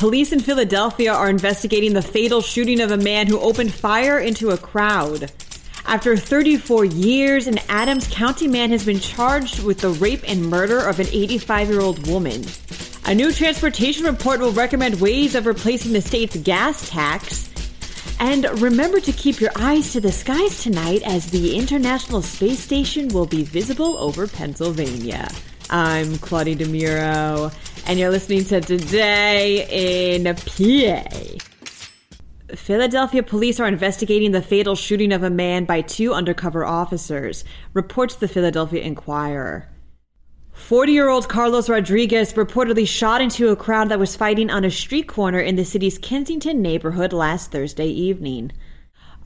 Police in Philadelphia are investigating the fatal shooting of a man who opened fire into a crowd. After 34 years, an Adams County man has been charged with the rape and murder of an 85 year old woman. A new transportation report will recommend ways of replacing the state's gas tax. And remember to keep your eyes to the skies tonight as the International Space Station will be visible over Pennsylvania. I'm Claudia DeMuro, and you're listening to Today in PA. Philadelphia police are investigating the fatal shooting of a man by two undercover officers, reports the Philadelphia Inquirer. 40 year old Carlos Rodriguez reportedly shot into a crowd that was fighting on a street corner in the city's Kensington neighborhood last Thursday evening.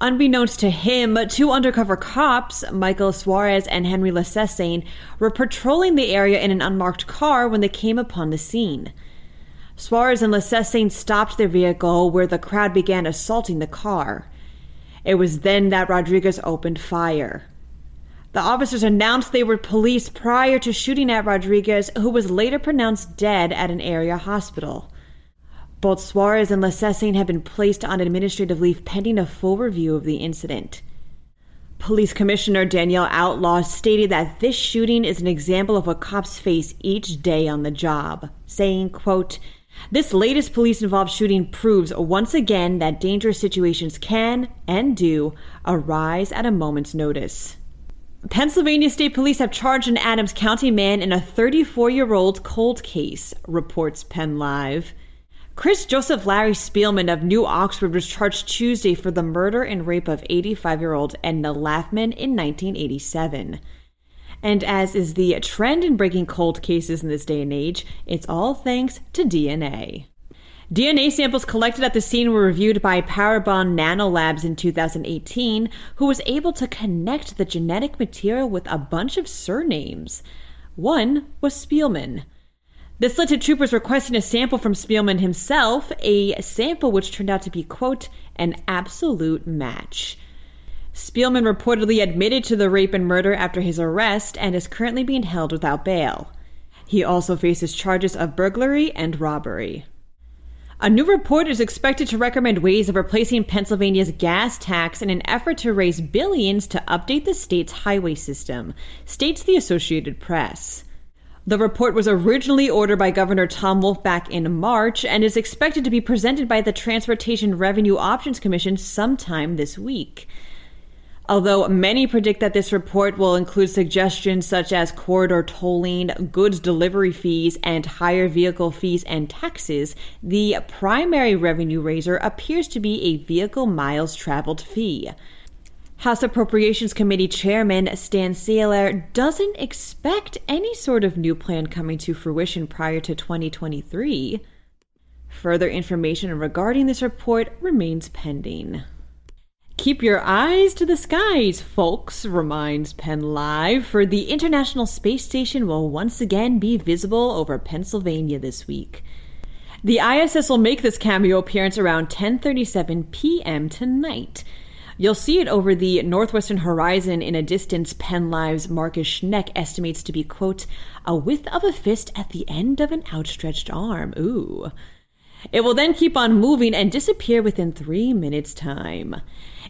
Unbeknownst to him, two undercover cops, Michael Suarez and Henry Lassassine, were patrolling the area in an unmarked car when they came upon the scene. Suarez and Lassassine stopped their vehicle where the crowd began assaulting the car. It was then that Rodriguez opened fire. The officers announced they were police prior to shooting at Rodriguez, who was later pronounced dead at an area hospital. Both Suarez and Lassassine have been placed on administrative leave pending a full review of the incident. Police Commissioner Danielle Outlaw stated that this shooting is an example of what cops face each day on the job, saying, quote, this latest police involved shooting proves once again that dangerous situations can and do arise at a moment's notice. Pennsylvania State Police have charged an Adams County man in a 34 year old cold case, reports Penn Live. Chris Joseph Larry Spielman of New Oxford was charged Tuesday for the murder and rape of 85 year old Edna Laughman in 1987. And as is the trend in breaking cold cases in this day and age, it's all thanks to DNA. DNA samples collected at the scene were reviewed by Parabon Nanolabs in 2018, who was able to connect the genetic material with a bunch of surnames. One was Spielman. This led to troopers requesting a sample from Spielman himself, a sample which turned out to be, quote, an absolute match. Spielman reportedly admitted to the rape and murder after his arrest and is currently being held without bail. He also faces charges of burglary and robbery. A new report is expected to recommend ways of replacing Pennsylvania's gas tax in an effort to raise billions to update the state's highway system, states the Associated Press. The report was originally ordered by Governor Tom Wolf back in March and is expected to be presented by the Transportation Revenue Options Commission sometime this week. Although many predict that this report will include suggestions such as corridor tolling, goods delivery fees, and higher vehicle fees and taxes, the primary revenue raiser appears to be a vehicle miles traveled fee. House Appropriations Committee Chairman Stan Saylor doesn't expect any sort of new plan coming to fruition prior to 2023. Further information regarding this report remains pending. Keep your eyes to the skies, folks, reminds Penn Live, for the International Space Station will once again be visible over Pennsylvania this week. The ISS will make this cameo appearance around 10:37 p.m. tonight. You'll see it over the northwestern horizon in a distance Penn Live's Marcus Schneck estimates to be, quote, a width of a fist at the end of an outstretched arm. Ooh. It will then keep on moving and disappear within three minutes' time.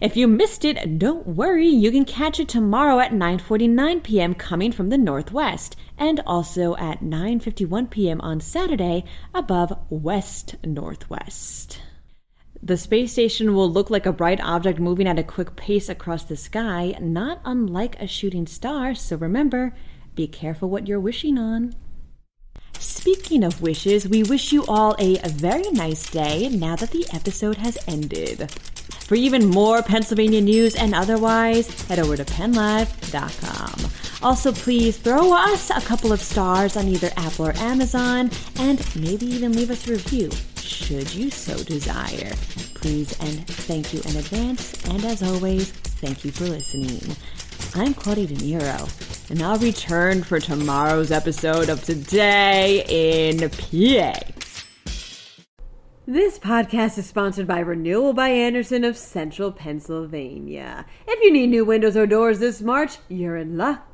If you missed it, don't worry, you can catch it tomorrow at 9:49 p.m. coming from the northwest and also at 9:51 p.m. on Saturday above west northwest. The space station will look like a bright object moving at a quick pace across the sky, not unlike a shooting star, so remember, be careful what you're wishing on. Speaking of wishes, we wish you all a very nice day now that the episode has ended. For even more Pennsylvania news and otherwise, head over to pennlive.com. Also, please throw us a couple of stars on either Apple or Amazon, and maybe even leave us a review, should you so desire. Please and thank you in advance, and as always, thank you for listening. I'm Claudia DeMuro, and I'll return for tomorrow's episode of Today in PA. This podcast is sponsored by Renewal by Andersen of Central Pennsylvania. If you need new windows or doors this March, you're in luck.